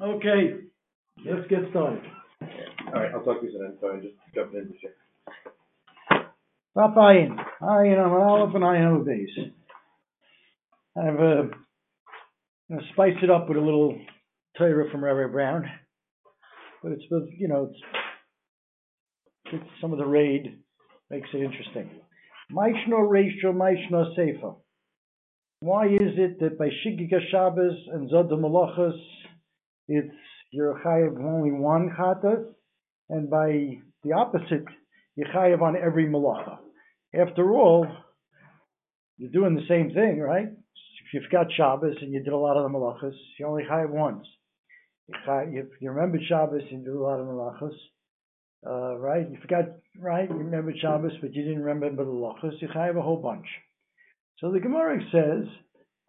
Okay, let's get started. All right, I'll talk to you then, sorry, just jumping in this year. Stop Ayin, Ayin on Aleph and Ayin on base. I've, uh, gonna spice it up with a little Torah from Rabbi Brown, but it's, you know, it's, it's some of the raid makes it interesting. Maishno Reisho, Maishno Sefer. Why is it that by Shigika Shabbos and Zod Malachas, it's you're chayav only one chatas, and by the opposite, you're on every malacha. After all, you're doing the same thing, right? If you've got Shabbos and you did a lot of the malachas, you only chayav once. If you remembered Shabbos and you did a lot of malachas, uh, right? You forgot, right? You remembered Shabbos, but you didn't remember the malachas. You chayav a whole bunch. So the Gemara says,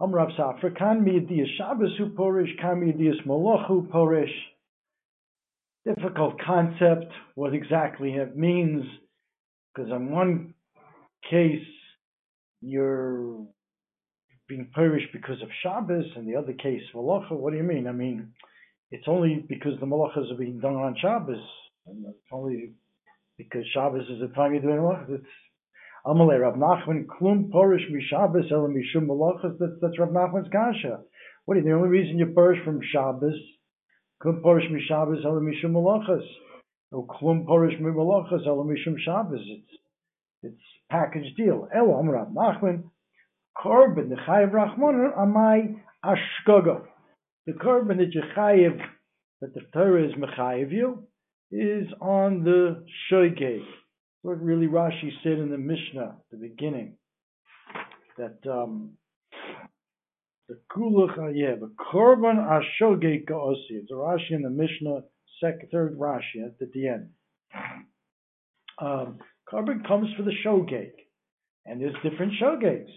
Amrav Safra, kan miyadiyas Shabbos hu porish, kan miyadiyas malach hu porish. Difficult concept, what exactly it means, because in one case, you're being perished because of Shabbos, and the other case, malacha, what do you mean? I mean, it's only because the malachas are being done on Shabbos, and it's only because Shabbos is the time you're doing malachas. It's Amalei Rav Nachman Klum Porish Mishabbos Ela Mishum Malachas. That's that's Rav Nachman's kasha. What the only reason you porish from Shabbos? Klum Porish Mishabbos Ela Mishum Malachas. No Klum Porish Malachas Ela Mishum Shabbos. It's it's package deal. Elo Am Rav Nachman Korban the Chayiv Rachman Amai Ashkoga. The korban that you chayiv that the Torah is mechayiv you is on the shoygate what really Rashi said in the Mishnah, at the beginning, that um, the kulach, yeah, the korban ashoge ka'osi. It's a Rashi in the Mishnah, second, third Rashi at, the end. Um, korban comes for the shogeg, and there's different shogegs.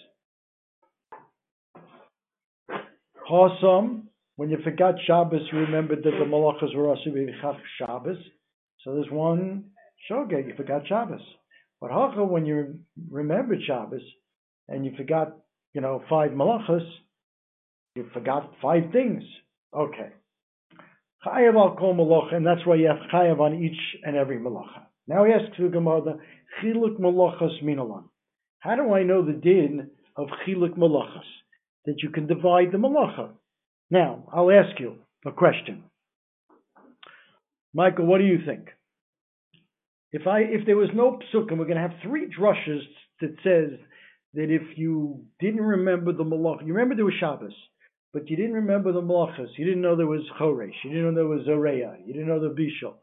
Chosam, when you forgot Shabbos, you remembered that the malachas were also Shabbos. So there's one shogeg, you forgot Shabbos. But hacha, when you remembered Shabbos and you forgot, you know, five malachas, you forgot five things. Okay. Chayav al kol malacha, and that's why you have chayav on each and every malacha. Now he asks the Gemara, chiluk malachas minalan. How do I know the din of chiluk malachas? That you can divide the malacha. Now, I'll ask you a question. Michael, what do you think? If I if there was no psukim, we're going to have three drushes that says that if you didn't remember the malach, you remember there was Shabbos, but you didn't remember the malachas, you didn't know there was choresh, you didn't know there was zareya, you didn't know the bishul,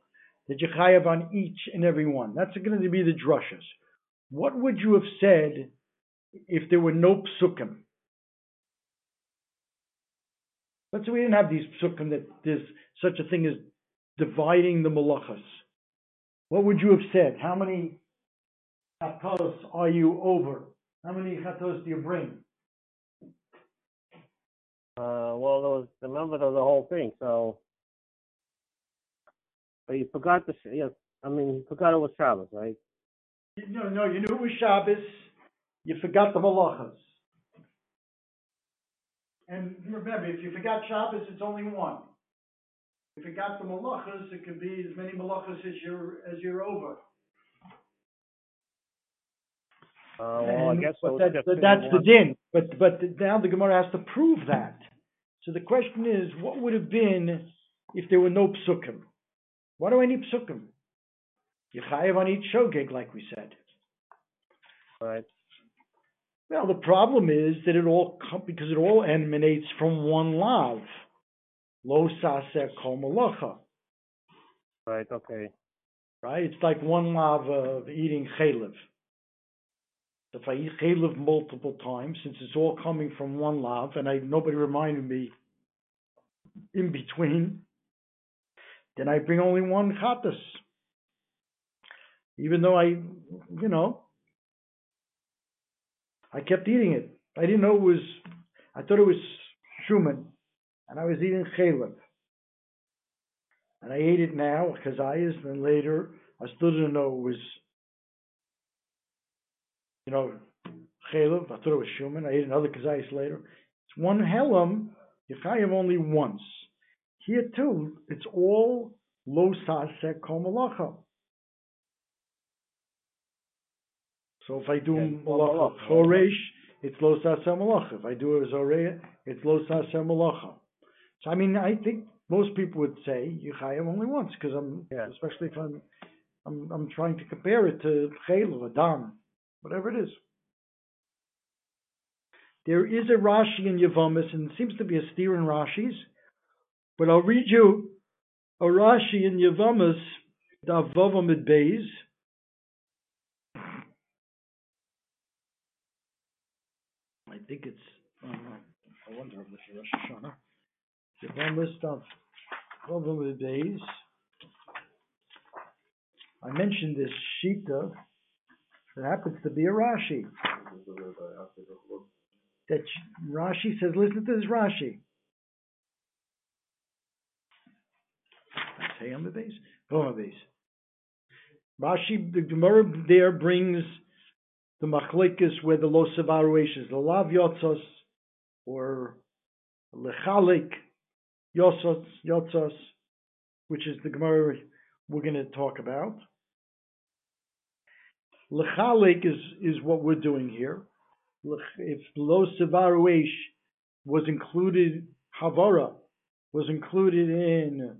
that you chayav on each and every one. That's going to be the drushes. What would you have said if there were no psukim? Let's say we didn't have these psukim that there's such a thing as dividing the malachas. What would you have said? How many chatos are you over? How many chatos do you bring? Uh, well, there was remember there of the whole thing. So, but you forgot the yes. I mean, you forgot it was Shabbos, right? No, no, you knew it was Shabbos. You forgot the malachas. And remember, if you forgot Shabbos, it's only one. If you got the malachas, it could be as many malachas as you're as you're over. Uh, well, I guess but that, but that's the din. But but now the Gemara has to prove that. So the question is, what would have been if there were no psukim? Why do I need psukim? You chayev on each shogeg, like we said. right. Well, the problem is that it all because it all emanates from one lav. Lo saser kol malacha. Right. Okay. right? It's like one lav of eating chalev. If I eat chalev multiple times, since it's all coming from one lav, and I nobody reminded me in between, then I bring only one chatas. Even though I, you know, I kept eating it. I didn't know it was. I thought it was shuman, and I was eating chalev. And I ate it now, kazayas, and then later I still didn't know it was, you know, chalev. I thought it was shuman. I ate another kazayas later. It's one helam, you chayav only once. Here too, it's all lo saseh kol malacha. So if I do Okay, malacha choresh, it's lo saseh malacha. If I do a zoreh, it's lo saseh malacha. So I mean, I think most people would say you chayav only once because I'm, Yeah. especially if I'm, I'm, I'm trying to compare it to chayil or dam, whatever it is. There is a Rashi in Yavamis, and it seems to be a steer in Rashi's, but I'll read you a Rashi in Yavamis, Davavam Beis. I think it's, uh, I wonder if it's Rosh Hashanah. Yavamis, Davavam Beis. I mentioned this Shita, that happens to be a Rashi. That Rashi says, listen to this Rashi. Hey, on the base? On the base. Rashi, the Gemara there brings the machlikas where the lo savaruish is the lav yotzos or lechalik yotzos yotzos, which is the Gemara we're going to talk about. Lechalik is is what we're doing here. If lo savaruish was included, havara was included in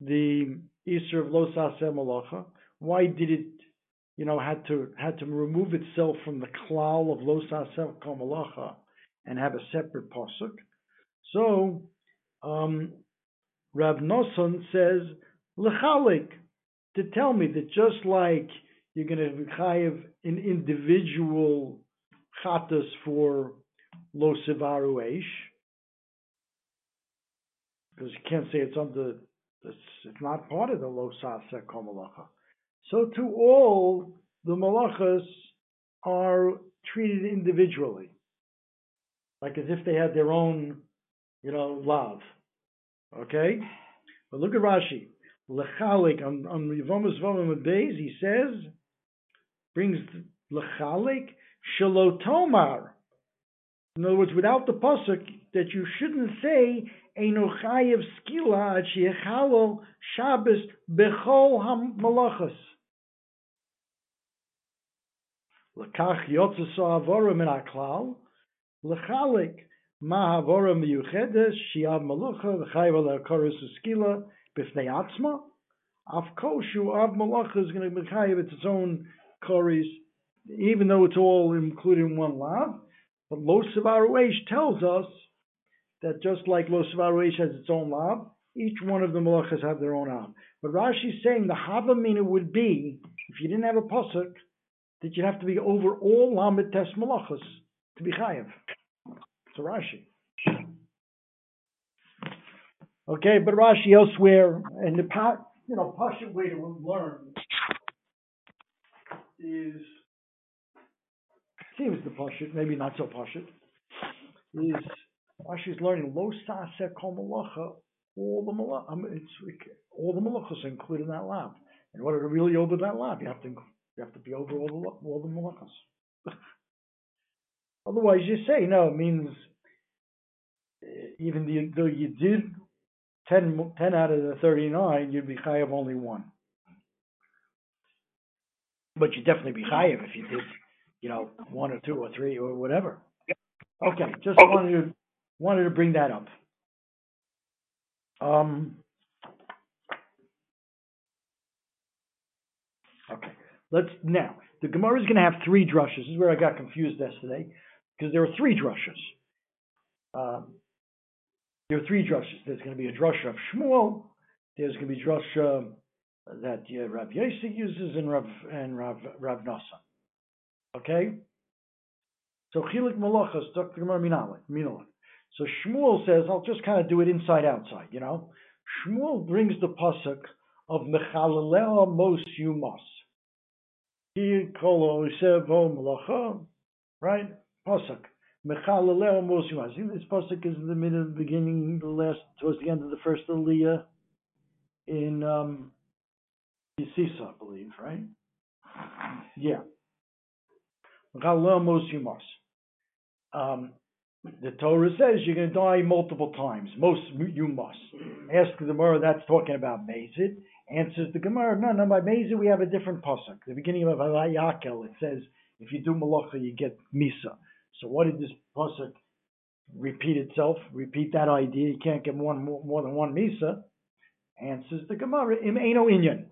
the Easter of Lo Malacha, why did it, you know, had to had to remove itself from the klal of Lo Malacha and have a separate pasuk? So, um, Rav Nosson says lechalik to tell me that just like you're going to chayiv an individual chatas for Lo Sivaru Eish, because you can't say it's under it's, it's not part of the lo malacha. So to all the malachas are treated individually, like as if they had their own, you know, love. Okay, but look at Rashi. Lechalik on on Yivomus Vomim Beis, he says brings lechalik shalotomar. In other words, without the pasuk, that you shouldn't say Eino chayev skila ad sheyechalol Shabbos bechol hamalachas. Lekach yotzes avora min haklal lechalik ma havora miyuchedes shiav malacha v'chayev al hakoros skila b'fnei atzma. Av malacha is going to be chayev its own koris, even though it's all included in one lav. But Lo Savaruesh tells us that just like Lo Savaruesh has its own lab, each one of the malachas have their own lab. But Rashi's saying the Havamina would be, if you didn't have a pasuk, that you'd have to be over all lamed tes malachas to be chayav. So Rashi. Okay, but Rashi elsewhere, and the you know, Pashut way to learn is seems the Pashut, maybe not so Pashut, is Rashi's learning lo saseh kol malacha, all the malacha, it's all the malachas included in that lab. In order to really over that lab, you have to you have to be over all the all the malachas. Otherwise, you say no. It means even though you did 10, 10 out of the thirty nine, you'd be chayav only one. But you'd definitely be chayav if you did, you know, one or two or three or whatever. Okay, just wanted to wanted to bring that up. Um, okay, let's now. The Gemara is going to have three drushes. This is where I got confused yesterday because there are three drushes. Um, there are three drushes. There's going to be a drush of Shmuel. There's going to be drush uh, that uh, Rav Yosef uses and Rav and Rav Rav Nosson. Okay. So chilik malachas, Dr. Gemara minale, minale. So Shmuel says, I'll just kind of do it inside outside, you know. Shmuel brings the pasuk of Mechalelea Mos Yumas. He kol osevo malacha, right? Pasuk. Yumas. See, This pasuk is in the middle, the beginning, the last, towards the end of the first aliyah in um, Yisisa, I believe, right? Yeah. Um, The Torah says you're going to die multiple times. Most you must. Ask the Gemara, that's talking about Mazid. Answers the Gemara, no, no, by Mazid we have a different pasuk. The beginning of Vayakel, it says if you do malacha, you get misa. So what did this pasuk repeat itself? Repeat that idea. You can't get more, more than one misa. Answers the Gemara, im eno inyan.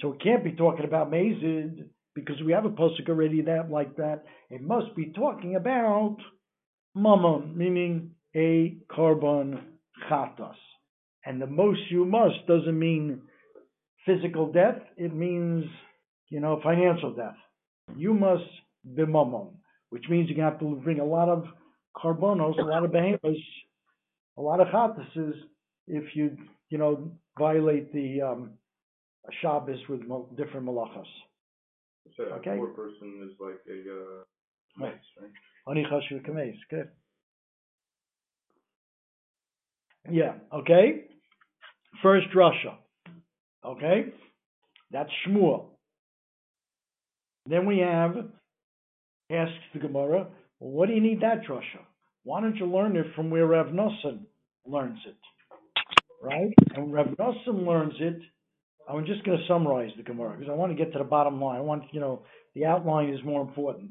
So it can't be talking about Mazid because we have a pasuk already that like that. It must be talking about mammon, meaning a korban chatas. And the most you must doesn't mean physical death. It means, you know, financial death. You must be mammon, which means you're going to have to bring a lot of korbanos, a lot of behemoths, a lot of chatases if you, you know, violate the um, Shabbos with different malachas. So a Okay. poor person is like a, uh, Right. mace, right? Ani kameis. Good. Yeah. Okay. First Russia. Okay. That's Shmuel. Then we have asks the Gemara, well, what do you need that Russia? Why don't you learn it from where Rav Nosson learns it? Right? And Rav Nosson learns it. I'm just going to summarize the Gemara because I want to get to the bottom line. I want, you know, the outline is more important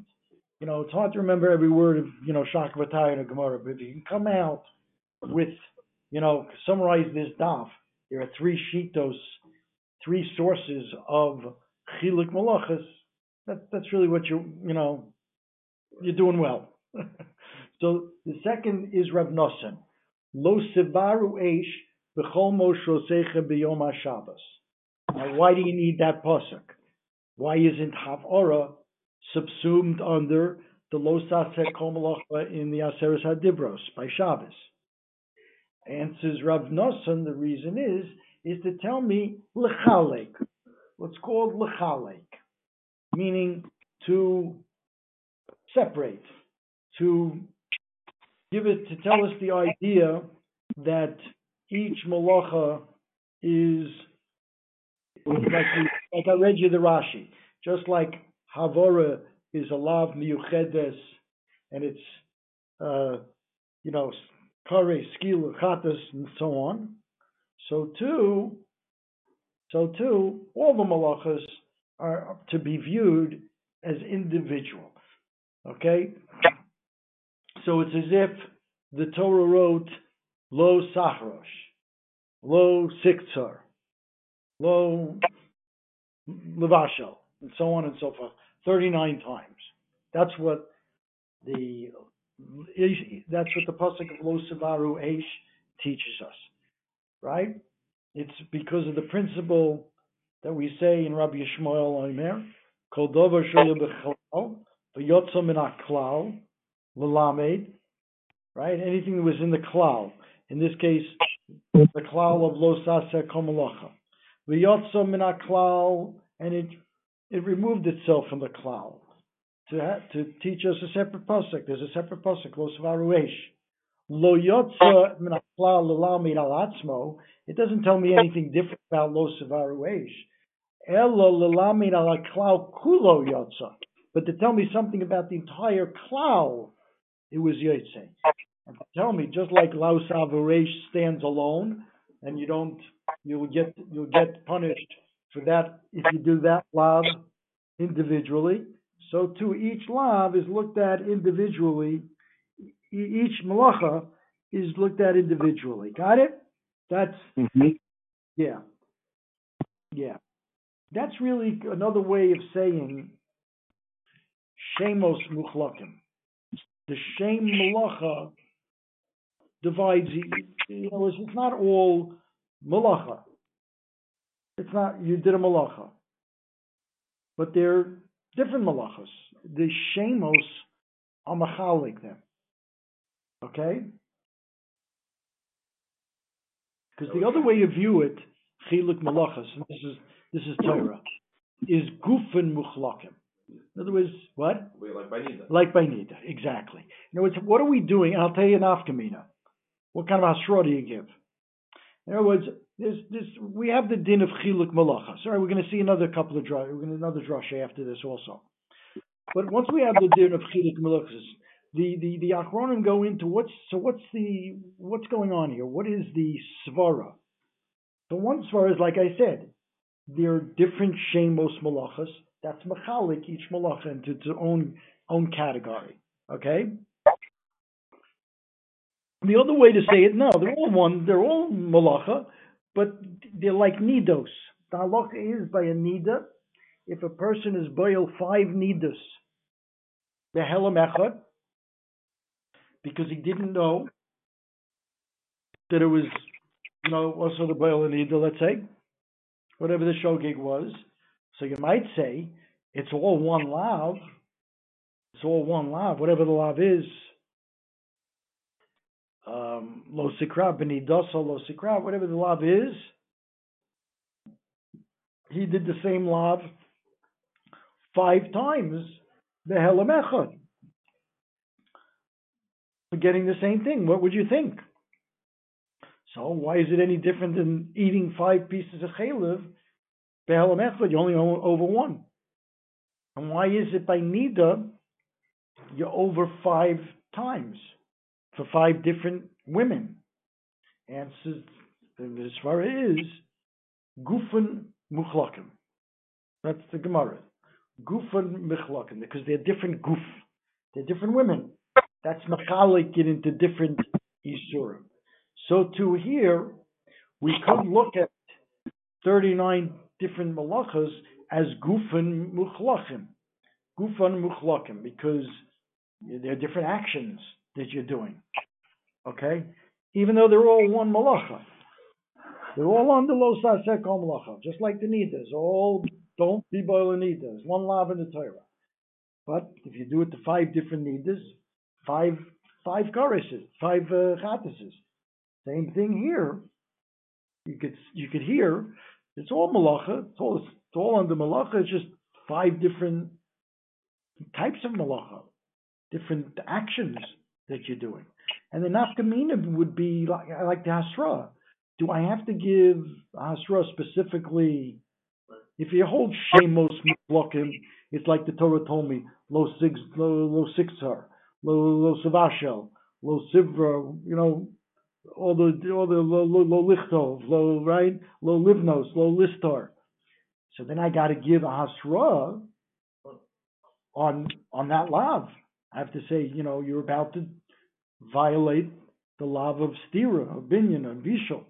you know, it's hard to remember every word of, you know, Shakavataya and a Gemara, but if you can come out with, you know, summarize this daf, there are three shitos, three sources of chiluk malachas. That, that's really what you, you know, you're doing well. so the second is Rav Nosson. Lo sevaru eish b'chol moshosecha b'yom HaShabbos. Now, why do you need that pasuk? Why isn't Havora subsumed under the Lo Sasek Kol in the Aseres Hadibros by Shabbos? Answers Rav Nosson, the reason is, is to tell me lechalek, what's called lechalek, meaning to separate, to give it, to tell us the idea that each malacha is, like, like I read you the Rashi, just like Havora is a lav miuchedes, and it's, uh, you know, kare, skil, chatas, and so on. So too, so too, all the malachas are to be viewed as individual. Okay? So it's as if the Torah wrote lo sachrosh, lo siktzar, lo levashel, and so on and so forth, 39 times. That's what the that's what the pasuk of Lo Savaru Eish teaches us, right? It's because of the principle that we say in Rabbi Yishmael Omer, Kol Dover V'Yotza Min HaKlal, L'Lamed, right? Anything that was in the klal. In this case, the klal of Lo Saseh Komalacha. V'Yotza and it it removed itself from the klal to to teach us a separate pasuk. There's a separate pasuk, lo svaru eish. Lo yotza min haklal l'lamed. It doesn't tell me anything different about lo svaru eish. Elo l'lamed al klal kulo yotza. But to tell me something about the entire klal, it was yotze. And to tell me just like svaru stands alone, and you don't, you'll get you'll get punished for that if you do that lav individually. So too, each lav is looked at individually. Each malacha is looked at individually. Got it? That's mm-hmm. yeah, yeah. That's really another way of saying shemos muchlakim. The shem malacha divides. You know, it's not all malacha. It's not you did a malacha, but they're different malachas. The shemos are machalik them. Okay? Because the other way to view it, chiluk malachas, and this is this is Torah, is gufen muchlakim. In other words, what? Wait, like by Nida. Like by Nida, exactly. In other words, what are we doing? And I'll tell you an afkamina. What kind of hasra do you give? In other words, there's, there's, we have the din of chiluk malachas. All right, we're going to see another couple of drush, we're going to another drush after this also. But once we have the din of chiluk malachas, the, the, the Achronim go into what's, so what's the, what's going on here? What is the Svara? So one Svara is, like I said, there are different Shemos Malachas. That's Machalik, each Malacha into its own, own category. Okay? The other way to say it, no, they're all one, they're all Malacha, but they're like Nidos. The halacha is by a Nida, if a person is boil five Nidos, the Echad, because he didn't know that it was, you know, also the boil and Nida, let's say, whatever the shogig was. So you might say it's all one lav. It's all one lav, whatever the lav is. Um, lo sikra benidosa lo sikra, whatever the lav is. He did the same lav five times the helam echad. Getting the same thing. What would you think? So why is it any different than eating five pieces of chaylev? Behelam echad, you only own over one. And why is it by nida you're over five times for five different women? Answers the svara is gufan muchlakim. That's the Gemara. Gufan muchlakim because they're different guf. They're different women. That's machalik get into different isurim. So to here, we could look at 39 different malachas as gufan muchlachim. Gufan muchlachim, because they're different actions that you're doing. Okay? Even though they're all one malacha. They're all under lo sasek malacha, just like the nidas. All don't be boiling nidas. One lav in the Torah. But if you do it to five different nidas, five five choruses, five uh, same thing here. You could you could hear it's all malacha. It's all it's all under malacha. It's just five different types of malacha, different actions that you're doing. And the nafkamina would be like like the hasra. Do I have to give hasra specifically? If you hold shemos muklokim, it's like the Torah told me lo six lo lo sixar lo lo savashel lo sivra. You know all the all the lo, lichtov, lo right, lo livnos, lo listar. So then I got to give a hasra on on that lav. I have to say, you know, you're about to violate the lav of stira, of binyan, of bishul.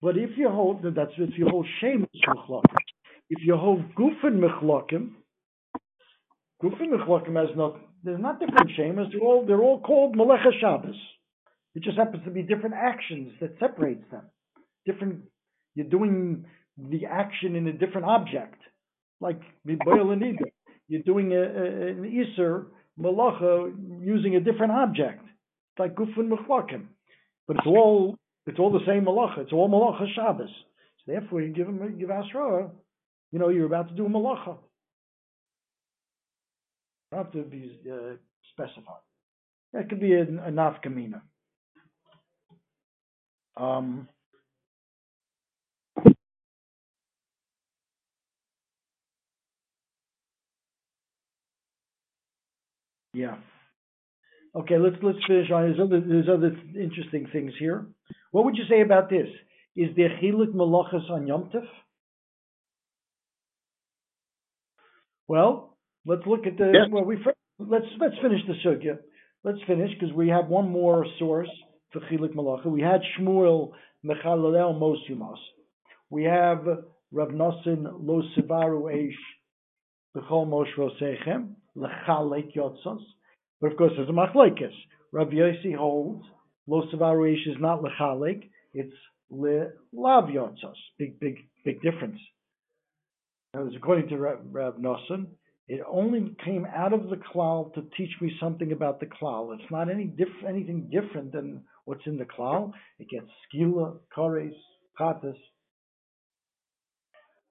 But if you hold that that's if you hold shame if you hold gufen mechlakim, gufen mechlakim has not there's not different shamas. They're all they're all called melecha Shabbos. It just happens to be different actions that separates them. Different, you're doing the action in a different object, like Boyalanida. You're doing a, a, an Isser Malacha using a different object, like Gufun Mechlakim. But it's all it's all the same Malacha. It's all Malacha Shabbos. So therefore, you give them give Asra, you know, you're about to do a Malacha. Not to be uh, specified. That could be a, a nafkamina. Um, yeah. Okay, let's let's finish on. There's other there's other interesting things here. What would you say about this? Is there chilik malachas on Yom Tov? Well, let's look at the. Well, we let's let's finish the sugya. Let's finish because we have one more source for Chilik Malacha. We had Shmuel Mechalalel Mosumas. We have Rav Nosson Lo Sivaru Eish Bechol Mosh Rosechem Lechalek Yotzos. But of course, there's a machlekes. Rav Yossi holds Lo Sivaru Eish is not Lechalek, it's Le Lav Yotzos. Big, big, big difference. That was according to Rav, Rav Nosson. It only came out of the klal to teach me something about the klal. It's not any diff- anything different than what's in the klal. It gets skila, kares, katas.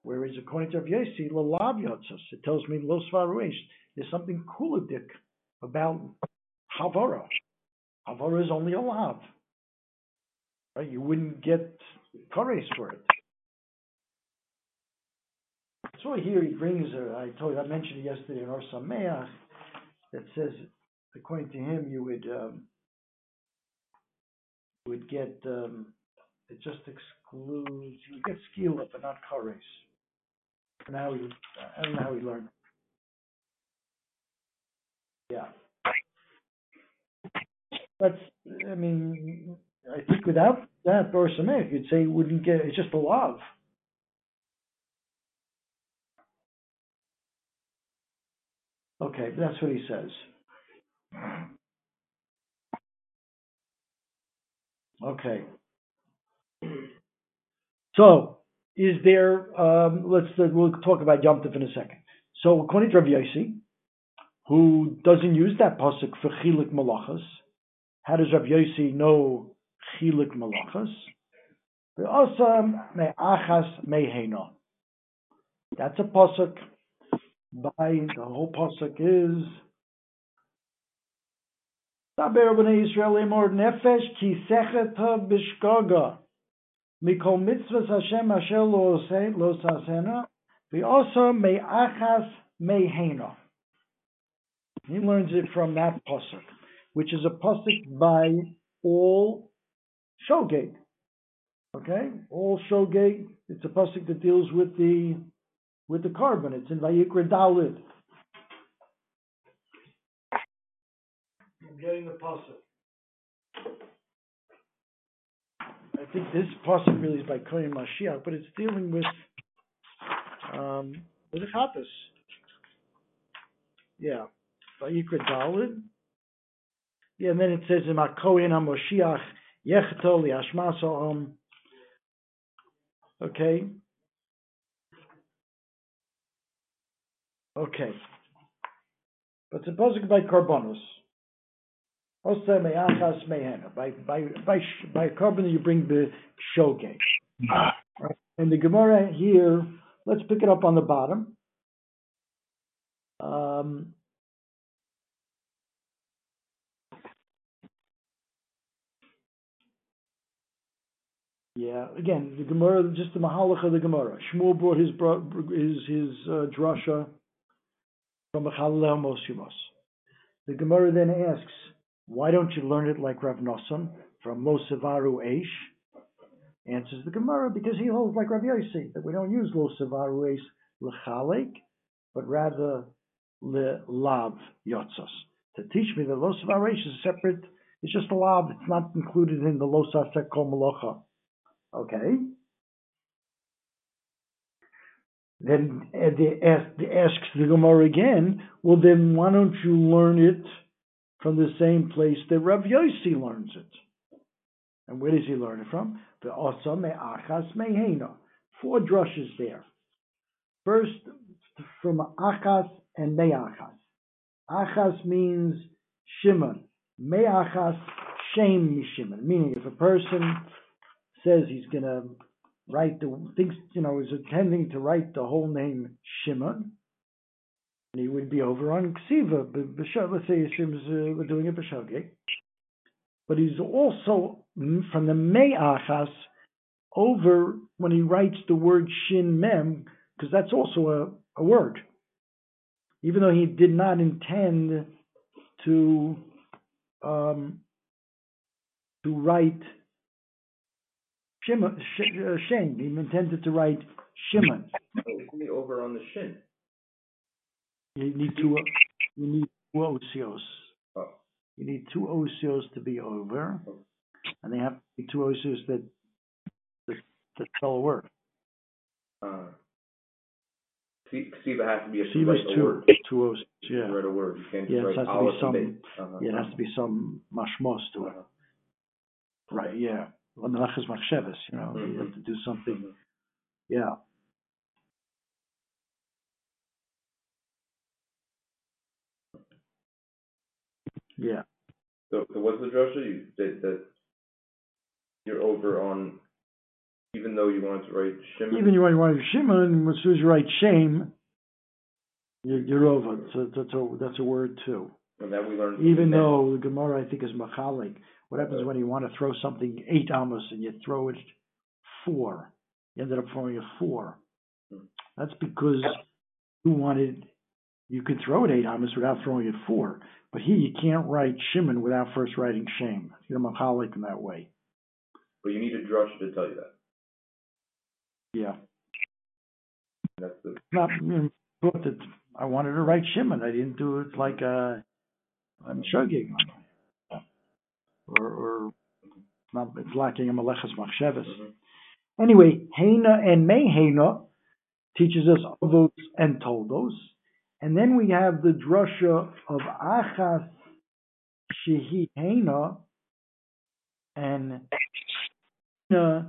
Whereas according to Rav Yossi, lalav yotzos, it tells me lo svaruish. There's something kuladik about havara. Havara is only a lav. Right? You wouldn't get kares for it. So here he brings, a, I told you, I mentioned it yesterday in Or Sameach, that says according to him, you would, um, you would get, um, it just excludes, you would get skila, but not kares. And how he, I don't know how he learned. Yeah. That's, I mean, I think without that Or Sameach, you'd say wouldn't get, it's just a love. Okay, that's what he says. Okay. So, is there, um, let's, we'll talk about Yom Tov in a second. So, according to Rav Yossi, who doesn't use that pasuk for chilik malachas, how does Rav Yossi know chilik malachas? That's a pasuk by, the whole pasuk is, Daber b'nei Yisrael emor nefesh ki secheta bishgaga mikol mitzvahs Hashem asher lo sasena v'oso me'achas mehena. He learns it from that pasuk, which is a pasuk by all shogeg. Okay, all shogeg. It's a pasuk that deals with the with the korban. It's in Vayikra Dalid. I'm getting the pasuk. I think this pasuk really is by Kohen Mashiach, but it's dealing with um, with the Chappos. Yeah, Vayikra Dalid. Yeah, and then it says in Kohen HaMoshiach Yechtol Yashmaso Okay. Okay. But pasuk by Karbonos. Also me'achas mehena. By by by by korban you bring the shoge. Right? And the Gemara here, let's pick it up on the bottom. Um, yeah, again, the Gemara, just the Mahalach of the Gemara. Shmuel brought his his his uh, drasha from Mechalel Mosimos. The Gemara then asks, why don't you learn it like Rav Nosson from Losevaru Eish? Answers the Gemara, because he holds like Rav Yossi, that we don't use Losevaru Eish lechalek, but rather le lav yotzos. To teach me that Losevaru Eish is separate, it's just a lav, it's not included in the Losasek Kol. Okay? Then they ask, asks the Gemara again, well then why don't you learn it from the same place that Rav Yossi learns it? And where does he learn it from? The Osa me'achas mehena. Four drushes there. First, from achas and me'achas. Achas means Shimon. Me'achas, shame Shimon. Meaning if a person says he's going to write the thinks you know is intending to write the whole name Shimon, and he would be over on Ksiva. Let's say Shim's uh, doing it b'shogeg, but he's also mm, from the Me'achas over when he writes the word Shin Mem because that's also a, a word, even though he did not intend to um, to write Shimon, sh, uh, Shem. He intended to write Shimon. Over on the shin. You need two. You need two osios. Oh. You need two osios to be over, and they have to be two osios that that, that spell a word. Uh, Ksi- Ksiva has to be a Siva's write two word. two osios. Yeah, write a word. You can't Yeah, it has to be some- Uh-huh. yeah. It has to be some mashmos to it. Uh-huh. Right. Yeah. Machsheves. You know, you have to do something. Yeah. Yeah. So, so what's the drasha? You that that you're over on, even though you wanted to write Shimon. Even you want you want to Shimon, as soon as you write shame, you're, you're over. So that's a that's a word too. And that we from Even though the Gemara I think is machalik. What happens when you want to throw something eight amos and you throw it four? You ended up throwing a four. Hmm. That's because you wanted you could throw it eight amas without throwing it four. But here you can't write Shimon without first writing Shem. You're machalik in that way. But you need a drasha to tell you that. Yeah. That's the, Not, know, that I wanted to write Shimon. I didn't do it like uh, I'm shogig. Or, or it's not, it's lacking a malechas machshavas. mhm. Anyway, Hena and Mehena teaches us avos and toldos. And then we have the drasha of Achas Shehi Hena and Shehi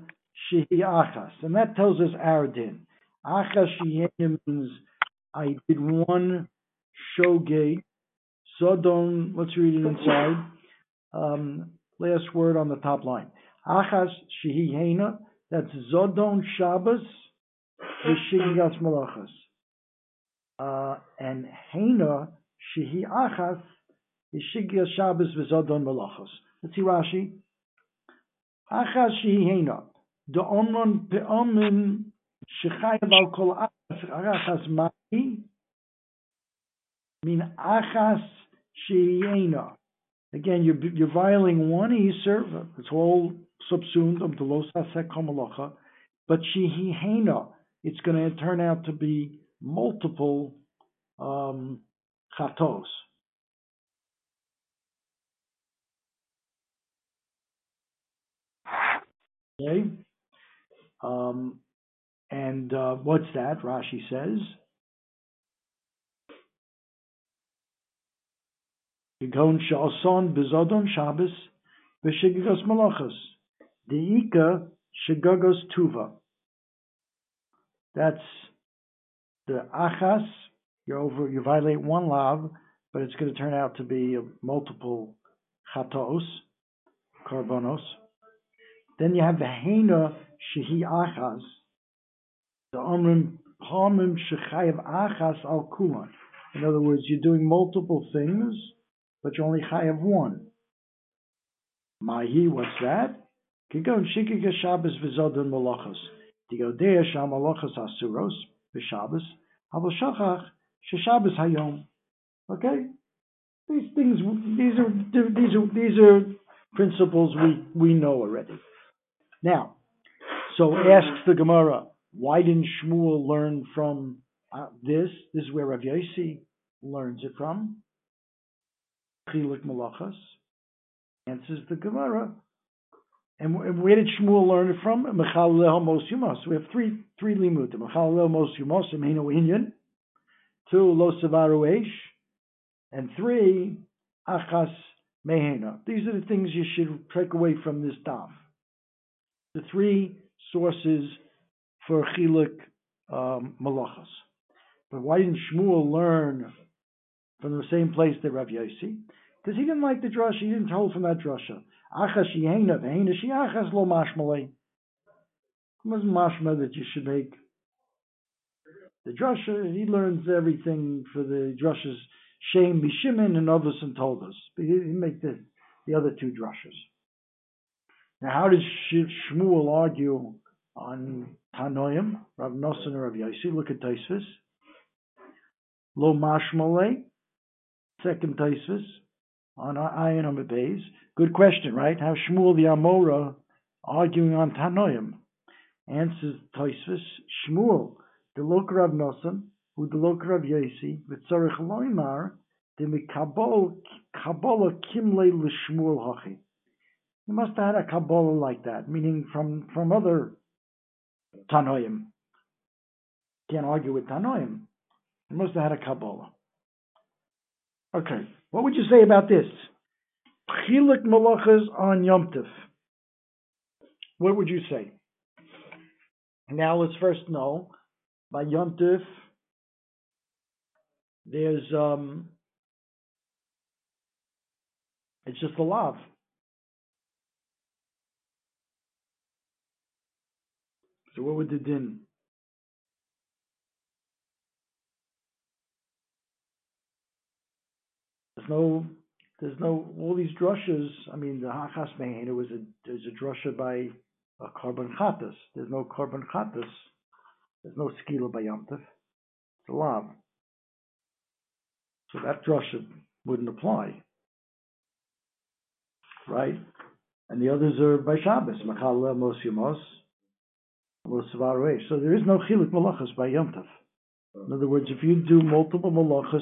Achas. And that tells us our din. Achas Shehi means I did one shoge, Sodom, let's read it inside. Um, last word on the top line. Achas Shehi Hena, that's Zodon Shabbos V'Shigas Malachas. Uh, and Hena Shehi Achas V'Shigas Shabbos V'Zodon Malachas. Let's see Rashi. Achas Shehi Hena. The Omron Pe'omin Shechayav Al Kol Achas Achas Ma'i Min Achas Shehi Again, you're, you're violating one Eser, it's all subsumed of the Los Hasek Kamalacha, but Shehihena, it's going to turn out to be multiple um, chatos. Okay? Um, and uh, what's that? Rashi says. Gegon she'ason bezodon Shabbos v'shigigos malachos. Deika shigagos tuva. That's the achas. You're over. You violate one lav, but it's going to turn out to be multiple chatos, karbonos. Then you have the hena shehi achas. The omrim palmim shechayev achas al kulan. In other words, you're doing multiple things, but you only chayev one. Mahi, what's that? Kigon shikika Shabbos v'zodon malachos. Digodea sham malachos asuros v'Shabbos. Havel shachach sheShabbos hayom. Okay, these things, these are these are these are principles we we know already. Now, so asks the Gemara, why didn't Shmuel learn from uh, this? This is where Rav Yossi learns it from. Chilik Malachas? answers the Gemara. And, where did Shmuel learn it from? Mechal leho mos yumos. We have three three limudim. Mechal leho mos yumos inyan. Two lo savaru eish. And three achas mehena. These are the things you should take away from this daf. The three sources for chilik um, malachas. But why didn't Shmuel learn from the same place that Rav Yossi? Because he didn't like the drasha. He didn't hold from that drasha. Achas yehena v'hena shiachas lo mashmalei. It wasn't mashma that you should make the drasha. He learns everything for the drashas Shem Bishimin and others and told us. But he make the, the other two drashas. Now, how does Sh- Shmuel argue on Tanoim, Rav Nosson and Rav Yossi? Look at Taisvis. Lo mashmalei. Second Taisvis on Ayin Amabeis. Good question, right? How Shmuel the Amora arguing on Tanoim answers Toisvis Shmuel the Rav Nosson who the Rav Yesi with Tzarich Loimar the Mikabol Kabbalah Kimle l'Shmuel Hachi. He must have had a Kabbalah like that, meaning from from other Tanoim. Can't argue with Tanoim. He must have had a Kabbalah. Okay, what would you say about this? Chilik malachas on Yom Tov. What would you say? Now let's first know by Yom Tov there's um it's just a love. So what would the din? No, there's no, all these drushes, I mean, the Hachas it was a, there's a drusha by a korban chatas. There's no korban chatas. There's no skila by Yom Tov. It's a lav. So that drusha wouldn't apply. Right? And the others are by Shabbos, Machal Mos So there is no Chilik Malachas by Yom Tov. In other words, if you do multiple Malachas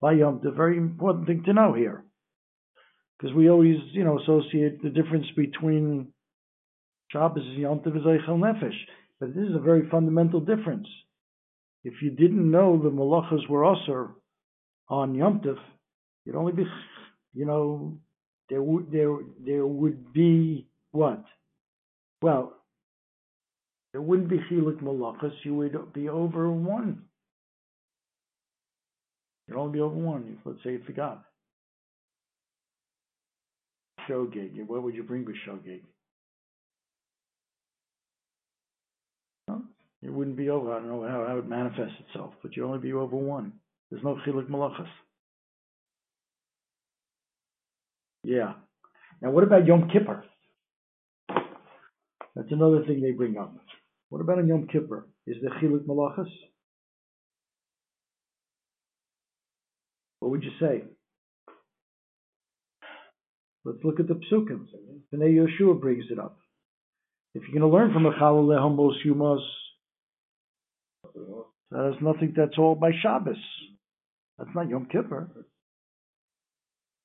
by very important thing to know here. Because we always, you know, associate the difference between Shabbos and Yom Tov is Nefesh. But this is a very fundamental difference. If you didn't know the Malachas were Osir on Yom Tov, you'd only be, you know, there would there there would be what? Well, there wouldn't be Chilik Malachas, you would be over one. You'd only be over one, let's say you forgot. Shogeg, what would you bring with Shogeg? No, it wouldn't be over, I don't know how, how it manifests itself, but you'd only be over one. There's no Chilik Malachas. Yeah. Now, what about Yom Kippur? That's another thing they bring up. What about on Yom Kippur? Is there Chilik Malachas? What would you say? Let's look at the psukim. Pnei Yehoshua brings it up. If you're going to learn from a Chalal Mos Yumas, that has nothing. That's all by Shabbos. That's not Yom Kippur.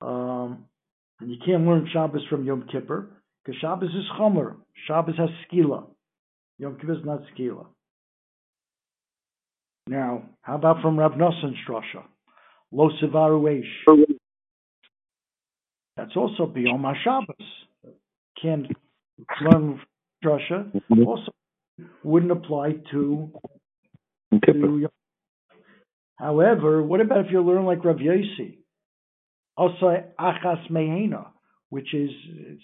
Um, and you can't learn Shabbos from Yom Kippur because Shabbos is Chomer. Shabbos has skila. Yom Kippur is not skila. Now, how about from Rav Nosson's drasha? Lo Sevaru Eish. That's also Biyom HaShabbos. Can't learn Strasha. Mm-hmm. Also wouldn't apply to, to However, what about if you learn like Rav Yossi? Also, Achas Mehena, which is,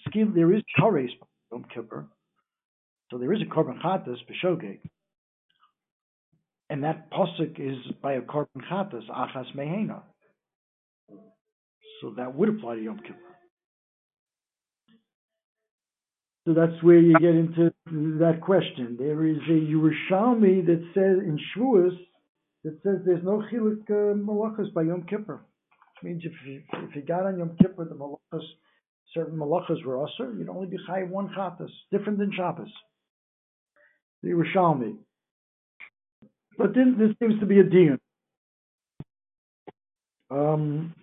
skill, there is Torah Yom Kippur. So there is a Korban Chatas, B'Shogeg. And that Pasuk is by a Korban Chatas, Achas Mehena. So that would apply to Yom Kippur. So that's where you get into that question. There is a Yerushalmi that says in Shavuos that says there's no chiluk uh, malachas by Yom Kippur. Which means if you, if you got on Yom Kippur the malachas, certain malachas were usher, you'd only be high one chatas, different than Shabbos. The Yerushalmi. But then there seems to be a din. Um,